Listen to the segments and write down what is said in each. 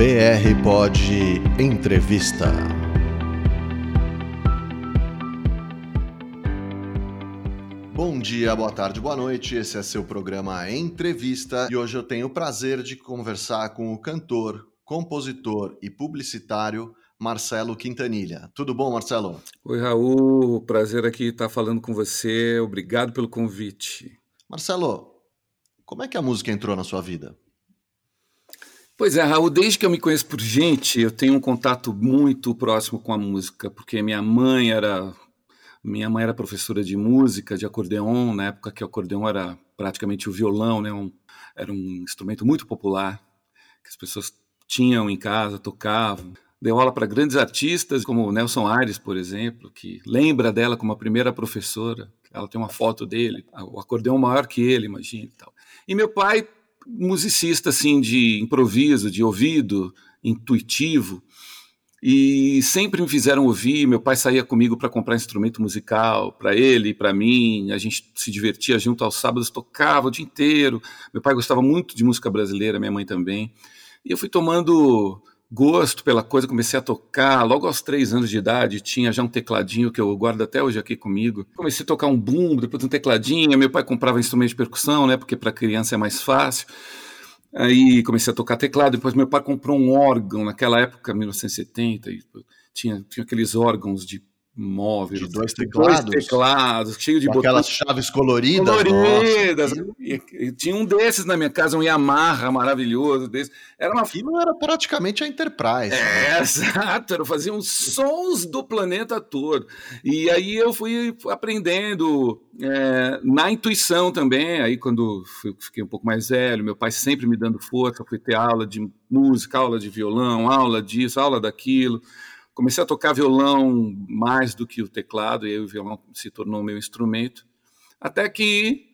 BR Pod Entrevista. Bom dia, boa tarde, boa noite. Esse é seu programa Entrevista e hoje eu tenho o prazer de conversar com o cantor, compositor e publicitário Marcelo Quintanilha. Tudo bom, Marcelo? Oi, Raul. Prazer aqui estar falando com você. Obrigado pelo convite. Marcelo, como é que a música entrou na sua vida? Pois é, Raul, desde que eu me conheço por gente, eu tenho um contato muito próximo com a música, porque minha mãe era minha mãe era professora de música, de acordeon, na época que o acordeon era praticamente o violão, né? Um, era um instrumento muito popular, que as pessoas tinham em casa, tocavam. Deu aula para grandes artistas, como Nelson Aires, por exemplo, que lembra dela como a primeira professora. Ela tem uma foto dele, o acordeão maior que ele, imagina. E, tal. e meu pai musicista assim de improviso, de ouvido, intuitivo, e sempre me fizeram ouvir. Meu pai saía comigo para comprar instrumento musical para ele, para mim. A gente se divertia junto aos sábados, tocava o dia inteiro. Meu pai gostava muito de música brasileira, minha mãe também. E eu fui tomando gosto pela coisa, comecei a tocar. Logo aos três anos de idade, tinha já um tecladinho que eu guardo até hoje aqui comigo. Comecei a tocar um bumbo, depois um tecladinho. Meu pai comprava instrumento de percussão, né? Porque para criança é mais fácil. Aí comecei a tocar teclado. Depois meu pai comprou um órgão naquela época, 1970. E tinha, tinha aqueles órgãos de móvel. De dois teclados. Dois teclados, cheio de botões. Aquelas chaves coloridas. Coloridas. E, e, tinha um desses na minha casa, um Yamaha maravilhoso desse. Era uma... Aquilo era praticamente a Enterprise. É, né? exato. Eu fazia uns sons do planeta todo. E aí eu fui aprendendo é, na intuição também. Aí quando fui, fiquei um pouco mais velho, meu pai sempre me dando força, fui ter aula de música, aula de violão, aula disso, aula daquilo comecei a tocar violão mais do que o teclado, e aí o violão se tornou meu instrumento, até que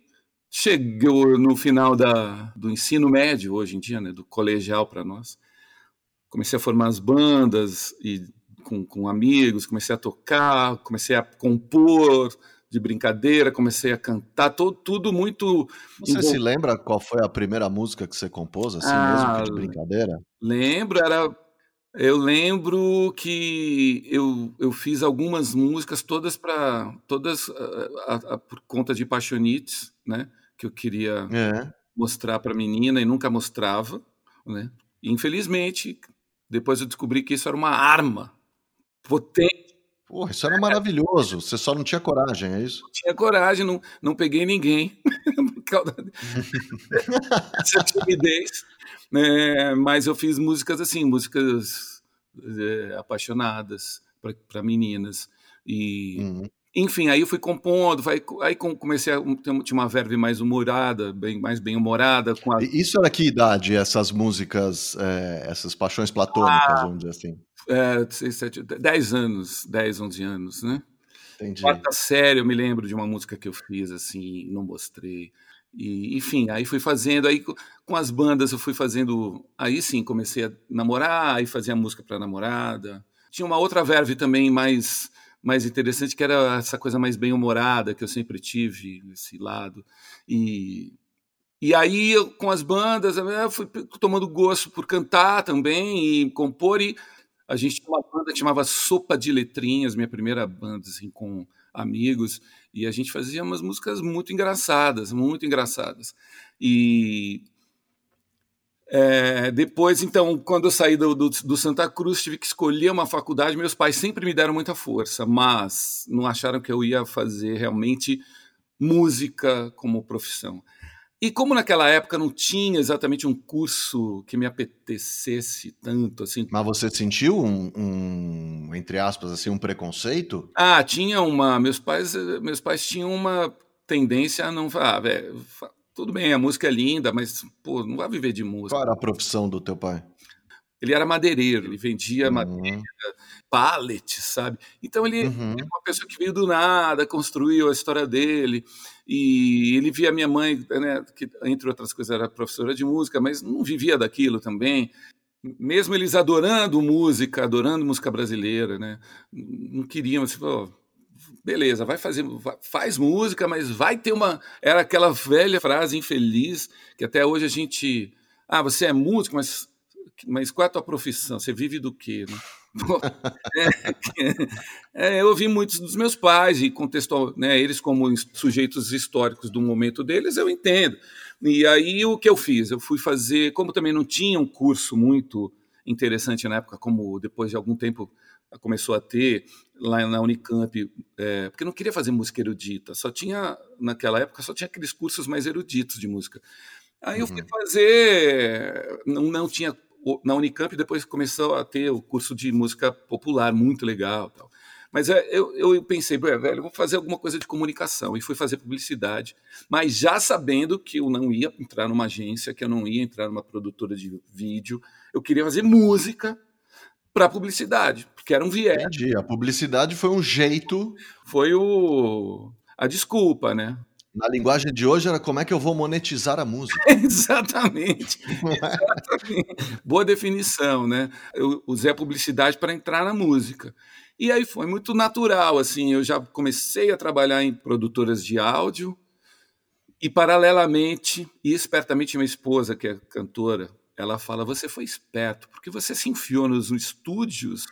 chegou no final da, do ensino médio, hoje em dia, né, do colegial para nós. Comecei a formar as bandas e com, com amigos, comecei a tocar, comecei a compor de brincadeira, comecei a cantar, tudo muito. Você se lembra qual foi a primeira música que você compôs, assim ah, mesmo, de brincadeira? Lembro, era eu lembro que eu, eu fiz algumas músicas todas para todas a, a, a, por conta de paixonites, né? Que eu queria é. mostrar para a menina e nunca mostrava, né? E, infelizmente, depois eu descobri que isso era uma arma potente. Porra, isso era maravilhoso. Você só não tinha coragem, é isso? Não tinha coragem, não, não peguei ninguém. dessa timidez. É, mas eu fiz músicas assim, músicas é, apaixonadas para meninas. E, uhum. Enfim, aí eu fui compondo, vai, aí comecei a ter uma verve mais humorada, bem, mais bem humorada. Com a... Isso era que idade, essas músicas, é, essas paixões platônicas, ah, vamos dizer assim? É, 6, 7, 10 anos, 10, 11 anos, né? Entendi. Quarta série, eu me lembro de uma música que eu fiz, assim, não mostrei. E, enfim, aí fui fazendo, aí com as bandas eu fui fazendo, aí sim comecei a namorar, aí fazia música para namorada. Tinha uma outra verve também mais mais interessante que era essa coisa mais bem humorada que eu sempre tive esse lado e e aí eu, com as bandas eu fui tomando gosto por cantar também e compor e a gente tinha uma banda que chamava Sopa de Letrinhas, minha primeira banda assim com amigos, e a gente fazia umas músicas muito engraçadas, muito engraçadas. E é, depois, então, quando eu saí do, do, do, Santa Cruz, tive que escolher uma faculdade. Meus pais sempre me deram muita força, mas não acharam que eu ia fazer realmente música como profissão. E como naquela época não tinha exatamente um curso que me apetecesse tanto, assim. Mas você sentiu um, um, entre aspas, assim, um preconceito? Ah, tinha uma. Meus pais, meus pais tinham uma tendência a não falar, ah, velho, tudo bem, a música é linda, mas pô, não vai viver de música. Qual era a profissão do teu pai? Ele era madeireiro, ele vendia uhum. madeira, pallet, sabe? Então ele uhum. é uma pessoa que veio do nada, construiu a história dele. E ele via minha mãe, né, que entre outras coisas era professora de música, mas não vivia daquilo também. Mesmo eles adorando música, adorando música brasileira, né? Não queriam, assim, pô, beleza, vai fazer, faz música, mas vai ter uma. Era aquela velha frase infeliz que até hoje a gente. Ah, você é músico, mas mas qual é a tua profissão? Você vive do quê? Né? É, é, eu ouvi muitos dos meus pais e contextual, né, eles como sujeitos históricos do momento deles, eu entendo. E aí o que eu fiz? Eu fui fazer, como também não tinha um curso muito interessante na época, como depois de algum tempo começou a ter lá na Unicamp, é, porque não queria fazer música erudita, só tinha, naquela época, só tinha aqueles cursos mais eruditos de música. Aí eu fui uhum. fazer, não, não tinha na Unicamp depois começou a ter o curso de música popular, muito legal. Tal. Mas é, eu, eu pensei, velho, vou fazer alguma coisa de comunicação. E fui fazer publicidade, mas já sabendo que eu não ia entrar numa agência, que eu não ia entrar numa produtora de vídeo. Eu queria fazer música para publicidade, porque era um viés. Entendi. A publicidade foi um jeito. Foi o, a desculpa, né? Na linguagem de hoje era como é que eu vou monetizar a música. Exatamente. Exatamente. Boa definição, né? Eu usei a publicidade para entrar na música. E aí foi muito natural, assim, eu já comecei a trabalhar em produtoras de áudio e paralelamente e espertamente minha esposa, que é cantora, ela fala: "Você foi esperto, porque você se enfiou nos estúdios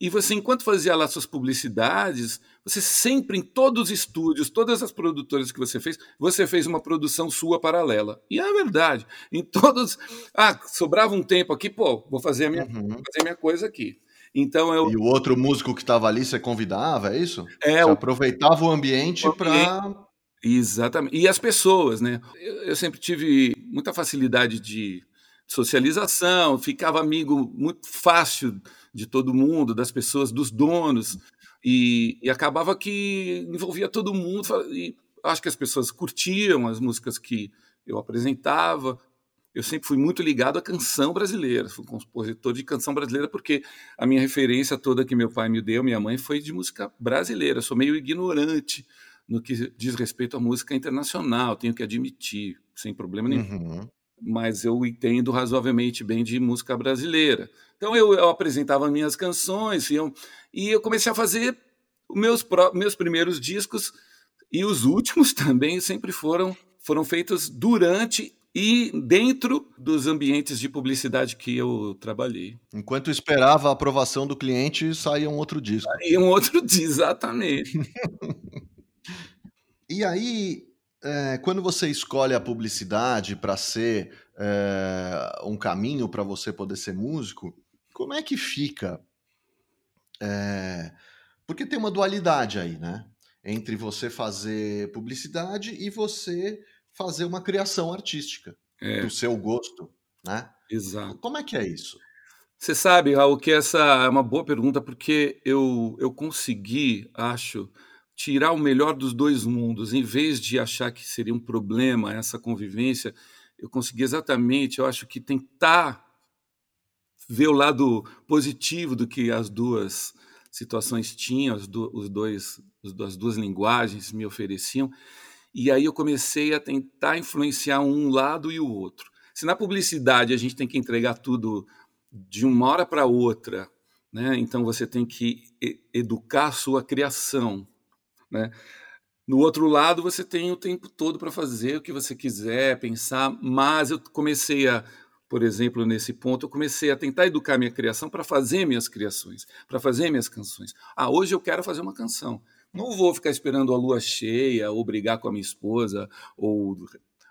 e você, enquanto fazia lá suas publicidades, você sempre, em todos os estúdios, todas as produtoras que você fez, você fez uma produção sua paralela. E é verdade. Em todos. Ah, sobrava um tempo aqui, pô, vou fazer a minha, uhum. fazer minha coisa aqui. Então eu... E o outro músico que estava ali, você convidava, é isso? É, você o... aproveitava o ambiente para. Exatamente. E as pessoas, né? Eu, eu sempre tive muita facilidade de socialização, ficava amigo muito fácil de todo mundo, das pessoas, dos donos, e, e acabava que envolvia todo mundo. E acho que as pessoas curtiam as músicas que eu apresentava. Eu sempre fui muito ligado à canção brasileira, fui compositor de canção brasileira, porque a minha referência toda que meu pai me deu, minha mãe, foi de música brasileira. Eu sou meio ignorante no que diz respeito à música internacional, tenho que admitir, sem problema nenhum. Uhum mas eu entendo razoavelmente bem de música brasileira. Então eu, eu apresentava minhas canções e eu, e eu comecei a fazer meus, meus primeiros discos e os últimos também sempre foram, foram feitos durante e dentro dos ambientes de publicidade que eu trabalhei. Enquanto esperava a aprovação do cliente, saía um outro disco. Saía um outro disco, exatamente. e aí, é, quando você escolhe a publicidade para ser é, um caminho para você poder ser músico, como é que fica? É, porque tem uma dualidade aí, né? Entre você fazer publicidade e você fazer uma criação artística é. do seu gosto, né? Exato. Como é que é isso? Você sabe, Raul, que essa é uma boa pergunta, porque eu, eu consegui, acho, tirar o melhor dos dois mundos, em vez de achar que seria um problema essa convivência, eu consegui exatamente, eu acho que tentar ver o lado positivo do que as duas situações tinham, os, do, os dois, as duas linguagens me ofereciam, e aí eu comecei a tentar influenciar um lado e o outro. Se na publicidade a gente tem que entregar tudo de uma hora para outra, né? então você tem que educar a sua criação, né? No outro lado, você tem o tempo todo para fazer o que você quiser, pensar, mas eu comecei a, por exemplo, nesse ponto, eu comecei a tentar educar minha criação para fazer minhas criações, para fazer minhas canções. Ah, hoje eu quero fazer uma canção. Não vou ficar esperando a lua cheia, ou brigar com a minha esposa, ou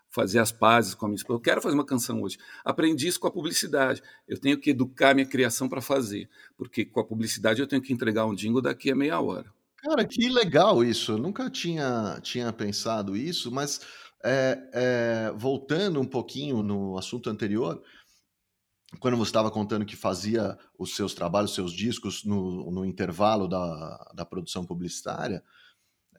fazer as pazes com a minha esposa. Eu quero fazer uma canção hoje. Aprendi isso com a publicidade. Eu tenho que educar minha criação para fazer, porque com a publicidade eu tenho que entregar um jingle daqui a meia hora. Cara, que legal isso. Eu nunca tinha, tinha pensado isso, mas é, é, voltando um pouquinho no assunto anterior, quando você estava contando que fazia os seus trabalhos, seus discos no, no intervalo da, da produção publicitária,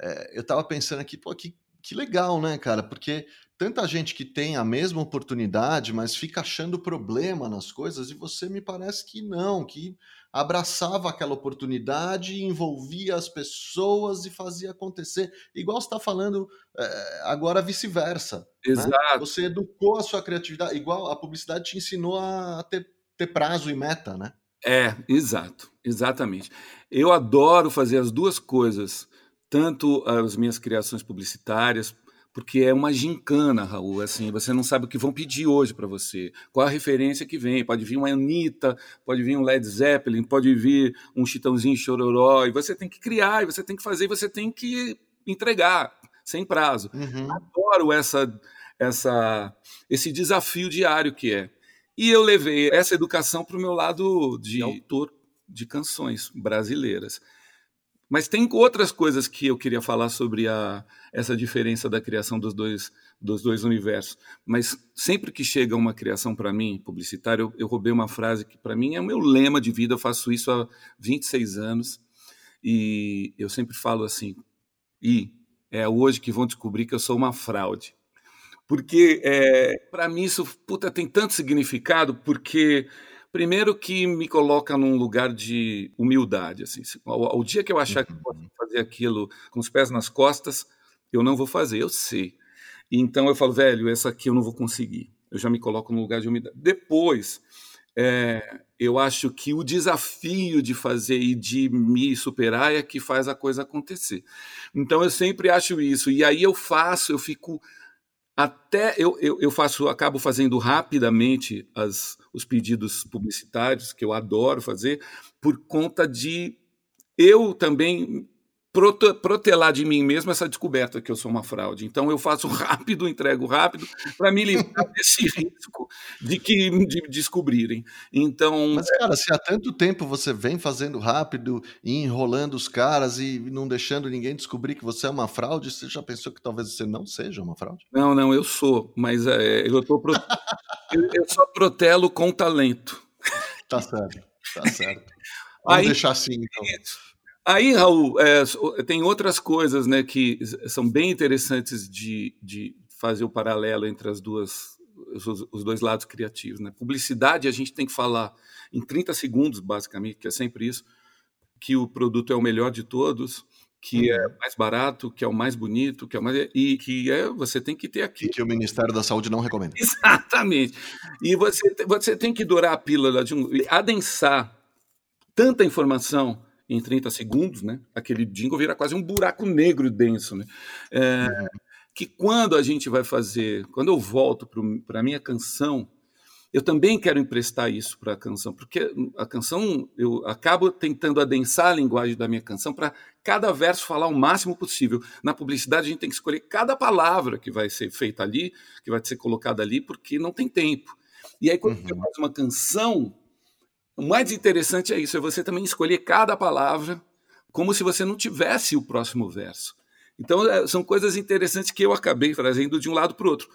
é, eu estava pensando aqui, pô, que, que legal, né, cara? Porque tanta gente que tem a mesma oportunidade, mas fica achando problema nas coisas, e você me parece que não, que abraçava aquela oportunidade, envolvia as pessoas e fazia acontecer. Igual você está falando é, agora vice-versa. Né? Exato. Né? Você educou a sua criatividade, igual a publicidade te ensinou a ter, ter prazo e meta, né? É, exato, exatamente. Eu adoro fazer as duas coisas, tanto as minhas criações publicitárias, porque é uma gincana, Raul. Assim, você não sabe o que vão pedir hoje para você, qual a referência que vem. Pode vir uma Anitta, pode vir um Led Zeppelin, pode vir um Chitãozinho Chororó, e você tem que criar, e você tem que fazer, e você tem que entregar sem prazo. Uhum. Adoro essa, essa, esse desafio diário que é. E eu levei essa educação para o meu lado de autor de canções brasileiras. Mas tem outras coisas que eu queria falar sobre a, essa diferença da criação dos dois, dos dois universos. Mas sempre que chega uma criação para mim, publicitária, eu, eu, roubei uma frase que para mim é o meu lema de vida, eu faço isso há 26 anos. E eu sempre falo assim, e é hoje que vão descobrir que eu sou uma fraude. Porque é, para mim isso puta, tem tanto significado, porque Primeiro que me coloca num lugar de humildade, assim. Ao, ao dia que eu achar que eu posso uhum. fazer aquilo com os pés nas costas, eu não vou fazer, eu sei. Então eu falo, velho, essa aqui eu não vou conseguir. Eu já me coloco no lugar de humildade. Depois, é, eu acho que o desafio de fazer e de me superar é que faz a coisa acontecer. Então eu sempre acho isso. E aí eu faço, eu fico até eu, eu, eu, faço, acabo fazendo rapidamente as, os pedidos publicitários, que eu adoro fazer, por conta de eu também protelar de mim mesmo essa descoberta que eu sou uma fraude. Então eu faço rápido, entrego rápido, para me livrar desse risco de que de descobrirem. Então, Mas cara, se há tanto tempo você vem fazendo rápido e enrolando os caras e não deixando ninguém descobrir que você é uma fraude, você já pensou que talvez você não seja uma fraude? Não, não, eu sou, mas é, eu tô pro... eu, eu só protelo com talento. Tá certo, tá certo. Vamos Aí, deixar assim, então. Aí, Raul, é, tem outras coisas né, que são bem interessantes de, de fazer o paralelo entre as duas, os, dois lados criativos. Né? Publicidade, a gente tem que falar em 30 segundos, basicamente, que é sempre isso, que o produto é o melhor de todos, que é uhum. mais barato, que é o mais bonito, que é o mais e que é você tem que ter aqui. E que o Ministério da Saúde não recomenda. Exatamente. E você você tem que dourar a pílula de um adensar tanta informação em 30 segundos, né? Aquele jingle vira quase um buraco negro denso, né? É, que quando a gente vai fazer, quando eu volto para a minha canção, eu também quero emprestar isso para a canção, porque a canção eu acabo tentando adensar a linguagem da minha canção para cada verso falar o máximo possível. Na publicidade a gente tem que escolher cada palavra que vai ser feita ali, que vai ser colocada ali, porque não tem tempo. E aí quando uhum. você faz uma canção, o mais interessante é isso, é você também escolher cada palavra como se você não tivesse o próximo verso. Então, é, são coisas interessantes que eu acabei trazendo de um lado para o outro.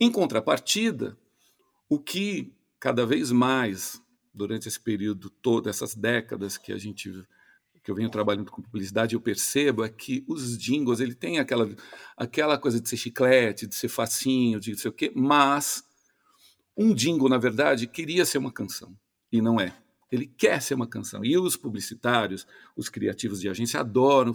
Em contrapartida, o que cada vez mais, durante esse período todo, essas décadas que a gente que eu venho trabalhando com publicidade, eu percebo é que os jingles, ele tem aquela, aquela coisa de ser chiclete, de ser facinho, de não sei o quê, mas um jingle, na verdade, queria ser uma canção e não é. Ele quer ser uma canção. E os publicitários, os criativos de agência adoram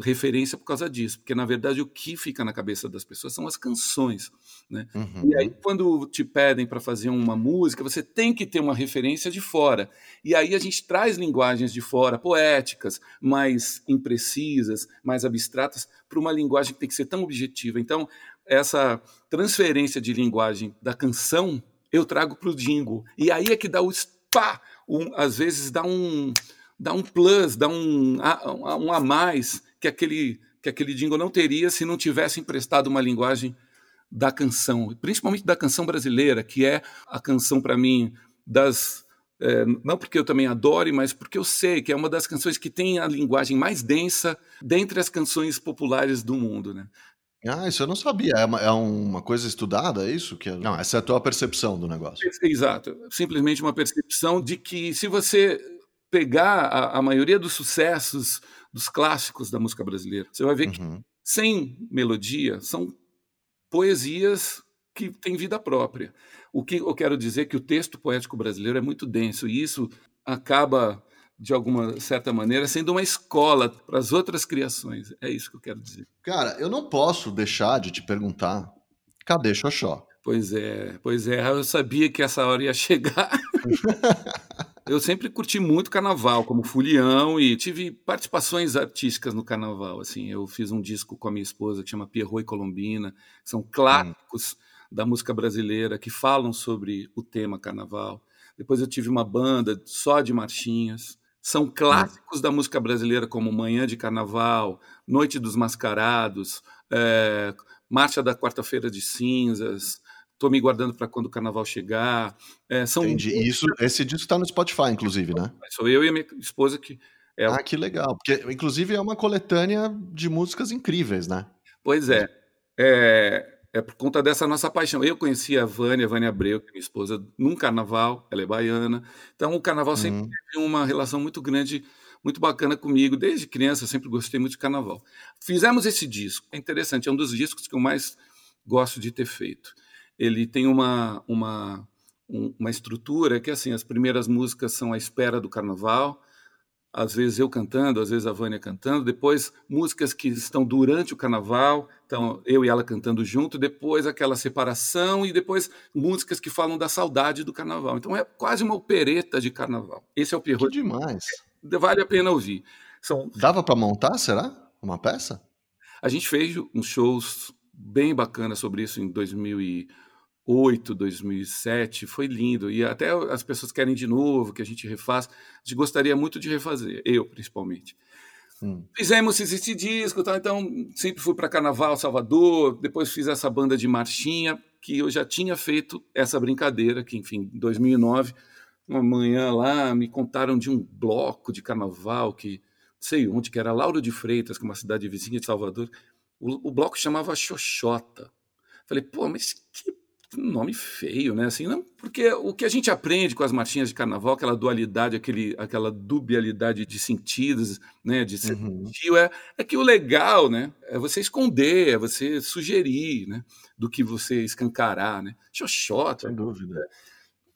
referência por causa disso, porque na verdade o que fica na cabeça das pessoas são as canções, né? Uhum. E aí quando te pedem para fazer uma música, você tem que ter uma referência de fora. E aí a gente traz linguagens de fora, poéticas, mais imprecisas, mais abstratas, para uma linguagem que tem que ser tão objetiva. Então, essa transferência de linguagem da canção eu trago para o jingle. E aí é que dá o pá, um, às vezes dá um, dá um plus, dá um, um a mais que aquele, que aquele jingle não teria se não tivesse emprestado uma linguagem da canção, principalmente da canção brasileira, que é a canção, para mim, das. É, não porque eu também adore, mas porque eu sei que é uma das canções que tem a linguagem mais densa dentre as canções populares do mundo. Né? Ah, isso eu não sabia. É uma, é uma coisa estudada, é isso? Que é... Não, essa é a tua percepção do negócio. Exato. Simplesmente uma percepção de que se você pegar a, a maioria dos sucessos dos clássicos da música brasileira, você vai ver que uhum. sem melodia são poesias que têm vida própria. O que eu quero dizer é que o texto poético brasileiro é muito denso e isso acaba de alguma certa maneira, sendo uma escola para as outras criações. É isso que eu quero dizer. Cara, eu não posso deixar de te perguntar: cadê Xoxó? Pois é, pois é, eu sabia que essa hora ia chegar. eu sempre curti muito carnaval, como Fulião, e tive participações artísticas no carnaval. Assim, eu fiz um disco com a minha esposa que chama Pierrot e Colombina, que são clássicos hum. da música brasileira que falam sobre o tema carnaval. Depois eu tive uma banda só de marchinhas. São clássicos da música brasileira, como Manhã de Carnaval, Noite dos Mascarados, é, Marcha da Quarta-feira de Cinzas, Estou me guardando para quando o carnaval chegar. É, são Entendi. E isso, esse disco está no Spotify, inclusive, né? Sou eu e a minha esposa que. É... Ah, que legal. Porque, inclusive, é uma coletânea de músicas incríveis, né? Pois é. É, é por conta dessa nossa paixão. Eu conheci a Vânia, a Vânia Abreu, que é minha esposa, num carnaval, ela é baiana. Então, o carnaval sempre uhum. teve uma relação muito grande, muito bacana comigo. Desde criança, sempre gostei muito de carnaval. Fizemos esse disco, é interessante, é um dos discos que eu mais gosto de ter feito ele tem uma, uma, uma estrutura que, assim, as primeiras músicas são à espera do carnaval, às vezes eu cantando, às vezes a Vânia cantando, depois músicas que estão durante o carnaval, então eu e ela cantando junto, depois aquela separação e depois músicas que falam da saudade do carnaval. Então é quase uma opereta de carnaval. Esse é o Pierrot. Que demais. Vale a pena ouvir. São... Dava para montar, será? Uma peça? A gente fez uns shows bem bacanas sobre isso em 2000 e 2008, 2007, foi lindo. E até as pessoas querem de novo, que a gente refaça. A gente gostaria muito de refazer, eu principalmente. Hum. Fizemos esse disco, tá? então sempre fui para Carnaval, Salvador, depois fiz essa banda de marchinha, que eu já tinha feito essa brincadeira, que enfim, em 2009, uma manhã lá, me contaram de um bloco de Carnaval, que sei onde, que era Lauro de Freitas, que é uma cidade vizinha de Salvador. O, o bloco chamava Xoxota. Falei, pô, mas que nome feio, né? Assim, não, porque o que a gente aprende com as marchinhas de carnaval, aquela dualidade, aquele, aquela dubialidade de sentidos, né? De uhum. é, é que o legal, né? É você esconder, é você sugerir, né? Do que você escancarar, né? Xoxota. Sem dúvida.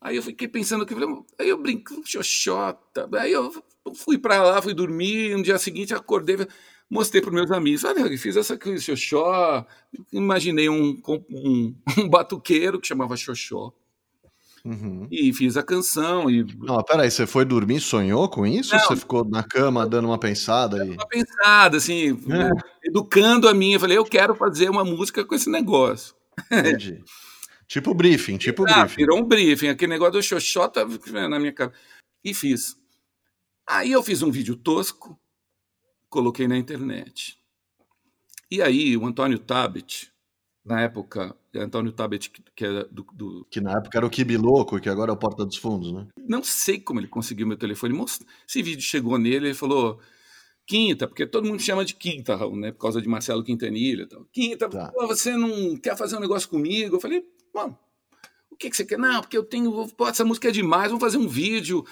Aí eu fiquei pensando que aí eu brinco, xoxota. Aí eu fui para lá, fui dormir, no dia seguinte acordei mostrei para meus amigos, olha, fiz essa aqui, Xoxó, imaginei um, um, um batuqueiro que chamava Xoxó, uhum. e fiz a canção. E... Não, peraí, você foi dormir sonhou com isso? Não, ou você ficou na cama dando uma pensada? E... Uma pensada, assim, é. educando a minha, eu falei, eu quero fazer uma música com esse negócio. Entendi. tipo briefing, tipo ah, briefing. Virou um briefing, aquele negócio do Xoxó tá na minha cabeça. E fiz. Aí eu fiz um vídeo tosco, coloquei na internet. E aí o Antônio Tabet, na época, Antônio Tabet, que era do, do... Que na época era o Kibi Louco, que agora é o Porta dos Fundos, né? Não sei como ele conseguiu meu telefone. Esse vídeo chegou nele, ele falou... Quinta, porque todo mundo chama de Quinta, Raul, né? Por causa de Marcelo Quintanilha. Tal. Quinta, tá. você não quer fazer um negócio comigo? Eu falei, bom, o que, que você quer? Não, porque eu tenho. Pô, essa música é demais, vamos fazer um vídeo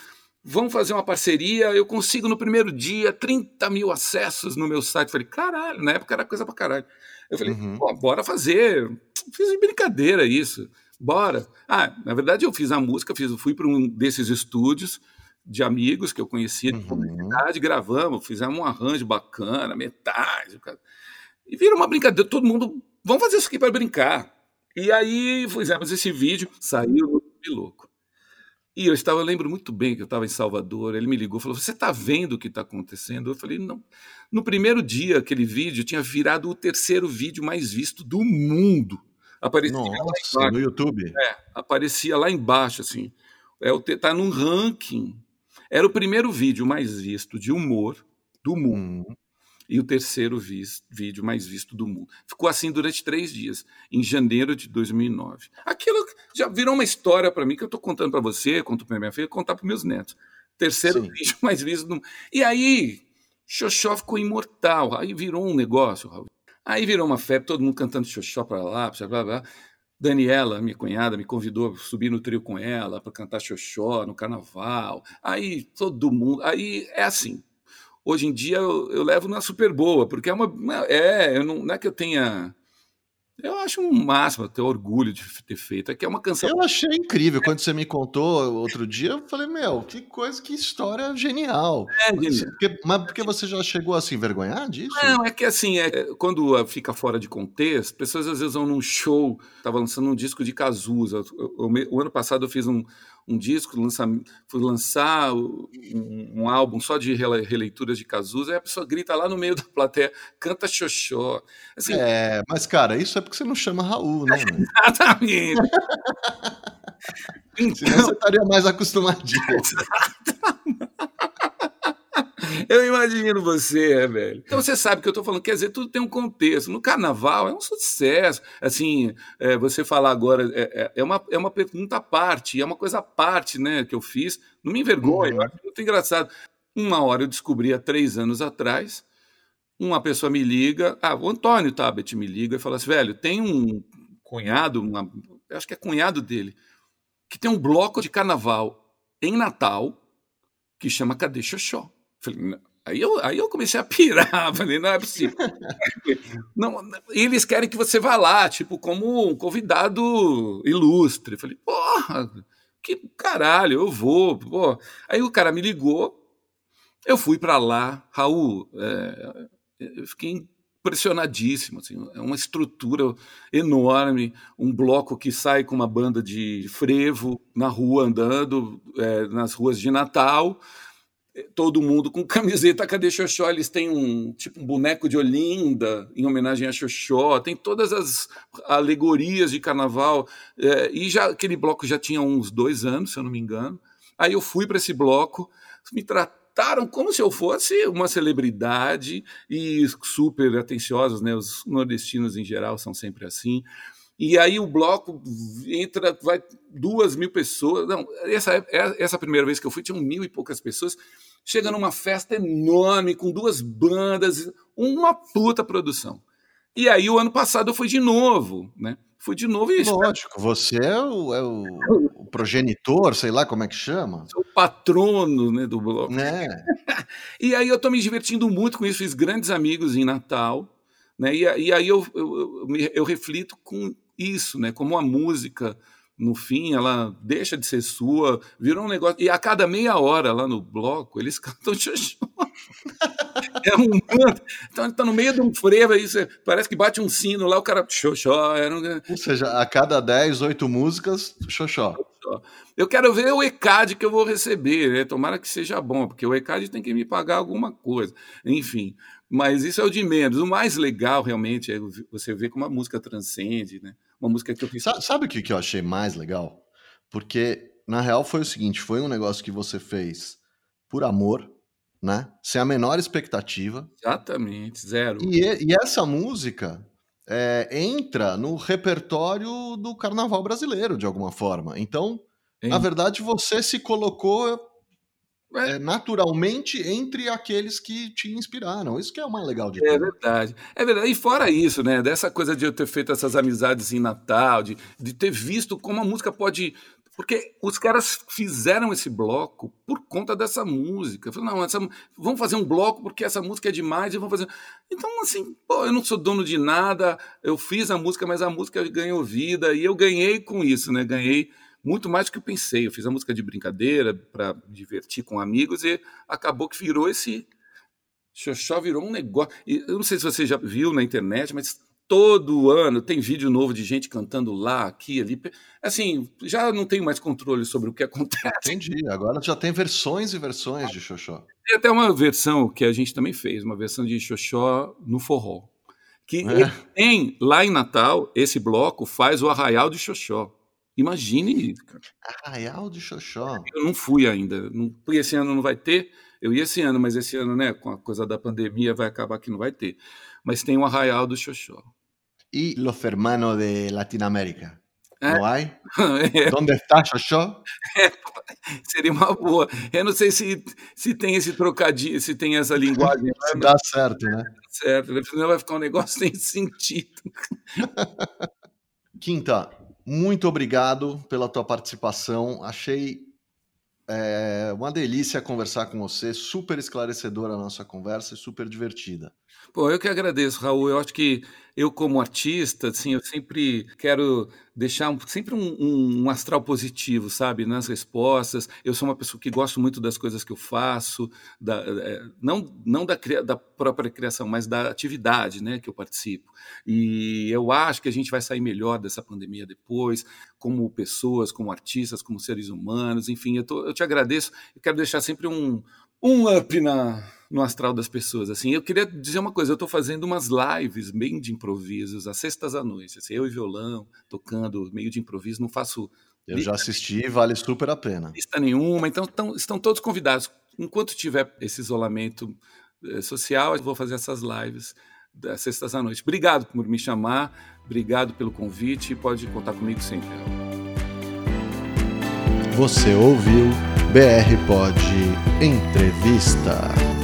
vamos fazer uma parceria, eu consigo no primeiro dia 30 mil acessos no meu site. Falei, caralho, na época era coisa pra caralho. Eu falei, uhum. bora fazer. Fiz de brincadeira isso, bora. Ah, na verdade eu fiz a música, fiz, fui para um desses estúdios de amigos que eu conhecia de uhum. gravamos, fizemos um arranjo bacana, metade. E vira uma brincadeira, todo mundo, vamos fazer isso aqui para brincar. E aí fizemos esse vídeo, saiu louco. E eu estava, eu lembro muito bem que eu estava em Salvador, ele me ligou, falou: "Você está vendo o que está acontecendo?" Eu falei: "Não". No primeiro dia, aquele vídeo tinha virado o terceiro vídeo mais visto do mundo. Aparecia Nossa, no YouTube. É, aparecia lá embaixo assim. É o tá num ranking. Era o primeiro vídeo mais visto de humor do mundo. Hum e o terceiro vídeo mais visto do mundo. Ficou assim durante três dias, em janeiro de 2009. Aquilo já virou uma história para mim que eu estou contando para você, conto para minha filha, contar para meus netos. Terceiro Sim. vídeo mais visto do mundo. E aí, Xoxó ficou imortal. Aí virou um negócio, Raul. Aí virou uma febre, todo mundo cantando Xoxó para lá, blá, blá, blá. Daniela, minha cunhada, me convidou a subir no trio com ela para cantar Xoxó no carnaval. Aí todo mundo. Aí é assim hoje em dia eu, eu levo na super boa, porque é uma. É, eu não, não é que eu tenha. Eu acho um máximo, ter orgulho de ter feito. É que é uma canção. Eu achei incrível. Quando você me contou outro dia, eu falei, meu, que coisa, que história genial. É, mas, porque, mas porque você já chegou a se envergonhar disso? Não, é que assim, é, quando fica fora de contexto, pessoas às vezes vão num show, tava lançando um disco de Cazuza. O, o, o ano passado eu fiz um, um disco, lançar, fui lançar um, um, álbum só de releituras de Cazuza, e a pessoa grita lá no meio da plateia, canta xoxó. Assim, é, mas cara, isso é porque você não chama Raul, né? Exatamente. então, Senão você estaria mais acostumadinho. Exatamente. Eu imagino você, é, velho. Então você sabe que eu estou falando, quer dizer, tudo tem um contexto. No carnaval é um sucesso. Assim, é, você falar agora é, é, é, uma, é uma pergunta à parte, é uma coisa à parte, né, que eu fiz. Não me envergonha, uhum. eu acho muito engraçado. Uma hora eu descobri há três anos atrás, uma pessoa me liga, ah, o Antônio Tabet me liga e fala assim, velho, tem um cunhado, uma, acho que é cunhado dele, que tem um bloco de carnaval em Natal que chama Cadê Xoxó? Falei, aí, eu, aí eu comecei a pirar, falei, não é possível. não, eles querem que você vá lá, tipo, como um convidado ilustre. Falei, porra, que caralho, eu vou. Pô. Aí o cara me ligou, eu fui para lá, Raul, é, eu fiquei impressionadíssimo, assim, é uma estrutura enorme, um bloco que sai com uma banda de frevo na rua andando, é, nas ruas de Natal, todo mundo com camiseta Cadê Xoxó? Eles têm um tipo um boneco de Olinda em homenagem a Xoxó, tem todas as alegorias de carnaval. É, e já aquele bloco já tinha uns dois anos, se eu não me engano. Aí eu fui para esse bloco, me trataram como se eu fosse uma celebridade e super atenciosos, né? Os nordestinos em geral são sempre assim. E aí o bloco entra, vai duas mil pessoas. Não, essa, é, essa primeira vez que eu fui, tinham mil e poucas pessoas. Chega numa festa enorme, com duas bandas, uma puta produção. E aí o ano passado eu fui de novo, né? Fui de novo e. Lógico, você é o, é o, o progenitor, sei lá como é que chama. Sou o patrono né, do bloco. É. e aí eu tô me divertindo muito com isso, fiz grandes amigos em Natal. Né? E, e aí eu, eu, eu, eu reflito com isso, né? Como a música, no fim, ela deixa de ser sua, virou um negócio. E a cada meia hora lá no bloco, eles cantam xoxó. é um Então ele tá no meio de um frevo, aí você, parece que bate um sino lá, o cara xoxó. Era um... Ou seja, a cada 10, 8 músicas, xoxó. Eu quero ver o ECAD que eu vou receber, né? Tomara que seja bom, porque o ECAD tem que me pagar alguma coisa. Enfim, mas isso é o de menos. O mais legal, realmente, é você ver como a música transcende, né? Uma música que eu fiz. Sabe o que eu achei mais legal? Porque, na real, foi o seguinte: foi um negócio que você fez por amor, né? Sem a menor expectativa. Exatamente, zero. E, e essa música é, entra no repertório do carnaval brasileiro, de alguma forma. Então, na verdade, você se colocou é, naturalmente entre aqueles que te inspiraram. Isso que é o mais legal de É verdade. É verdade. E fora isso, né? Dessa coisa de eu ter feito essas amizades em Natal, de, de ter visto como a música pode. Porque os caras fizeram esse bloco por conta dessa música. falei, não, essa, vamos fazer um bloco porque essa música é demais e vamos fazer. Então, assim, pô, eu não sou dono de nada, eu fiz a música, mas a música ganhou vida e eu ganhei com isso, né? Ganhei muito mais do que eu pensei. Eu fiz a música de brincadeira para divertir com amigos e acabou que virou esse Xoxó virou um negócio. E eu não sei se você já viu na internet, mas todo ano tem vídeo novo de gente cantando lá, aqui, ali. Assim, já não tenho mais controle sobre o que acontece. Entendi. Agora já tem versões e versões de Xoxó. Tem até uma versão que a gente também fez, uma versão de Xoxó no forró. Que é. tem lá em Natal, esse bloco faz o Arraial de Xoxó. Imagine. Arraial de Xoxó. Eu não fui ainda, não, porque esse ano não vai ter. Eu ia esse ano, mas esse ano, né, com a coisa da pandemia, vai acabar que não vai ter. Mas tem o Arraial do Xoxó. E Los Hermanos de Latinoamérica? É. Não há? É. Onde está Xoxó? É, seria uma boa. Eu não sei se, se tem esse trocadilho, se tem essa linguagem. Se dá certo, né? Certo, senão vai ficar um negócio sem sentido. Quinta, muito obrigado pela tua participação. Achei é, uma delícia conversar com você, super esclarecedora a nossa conversa e super divertida. Pô, eu que agradeço, Raul. Eu acho que eu como artista, assim, eu sempre quero deixar um, sempre um, um, um, astral positivo, sabe, nas respostas. Eu sou uma pessoa que gosto muito das coisas que eu faço, da, é, não, não da, da própria criação, mas da atividade, né, que eu participo. E eu acho que a gente vai sair melhor dessa pandemia depois, como pessoas, como artistas, como seres humanos, enfim, eu, tô, eu te agradeço. Eu quero deixar sempre um, um up na, no astral das pessoas. Assim, eu queria dizer uma coisa: eu estou fazendo umas lives bem de improvisos, às sextas à noite. Assim, eu e violão, tocando meio de improviso, não faço. Eu já assisti, vale super a pena. Lista nenhuma, então tão, estão todos convidados. Enquanto tiver esse isolamento eh, social, eu vou fazer essas lives das sextas à noite. Obrigado por me chamar, obrigado pelo convite e pode contar comigo sempre. Você ouviu BR Pod Entrevista.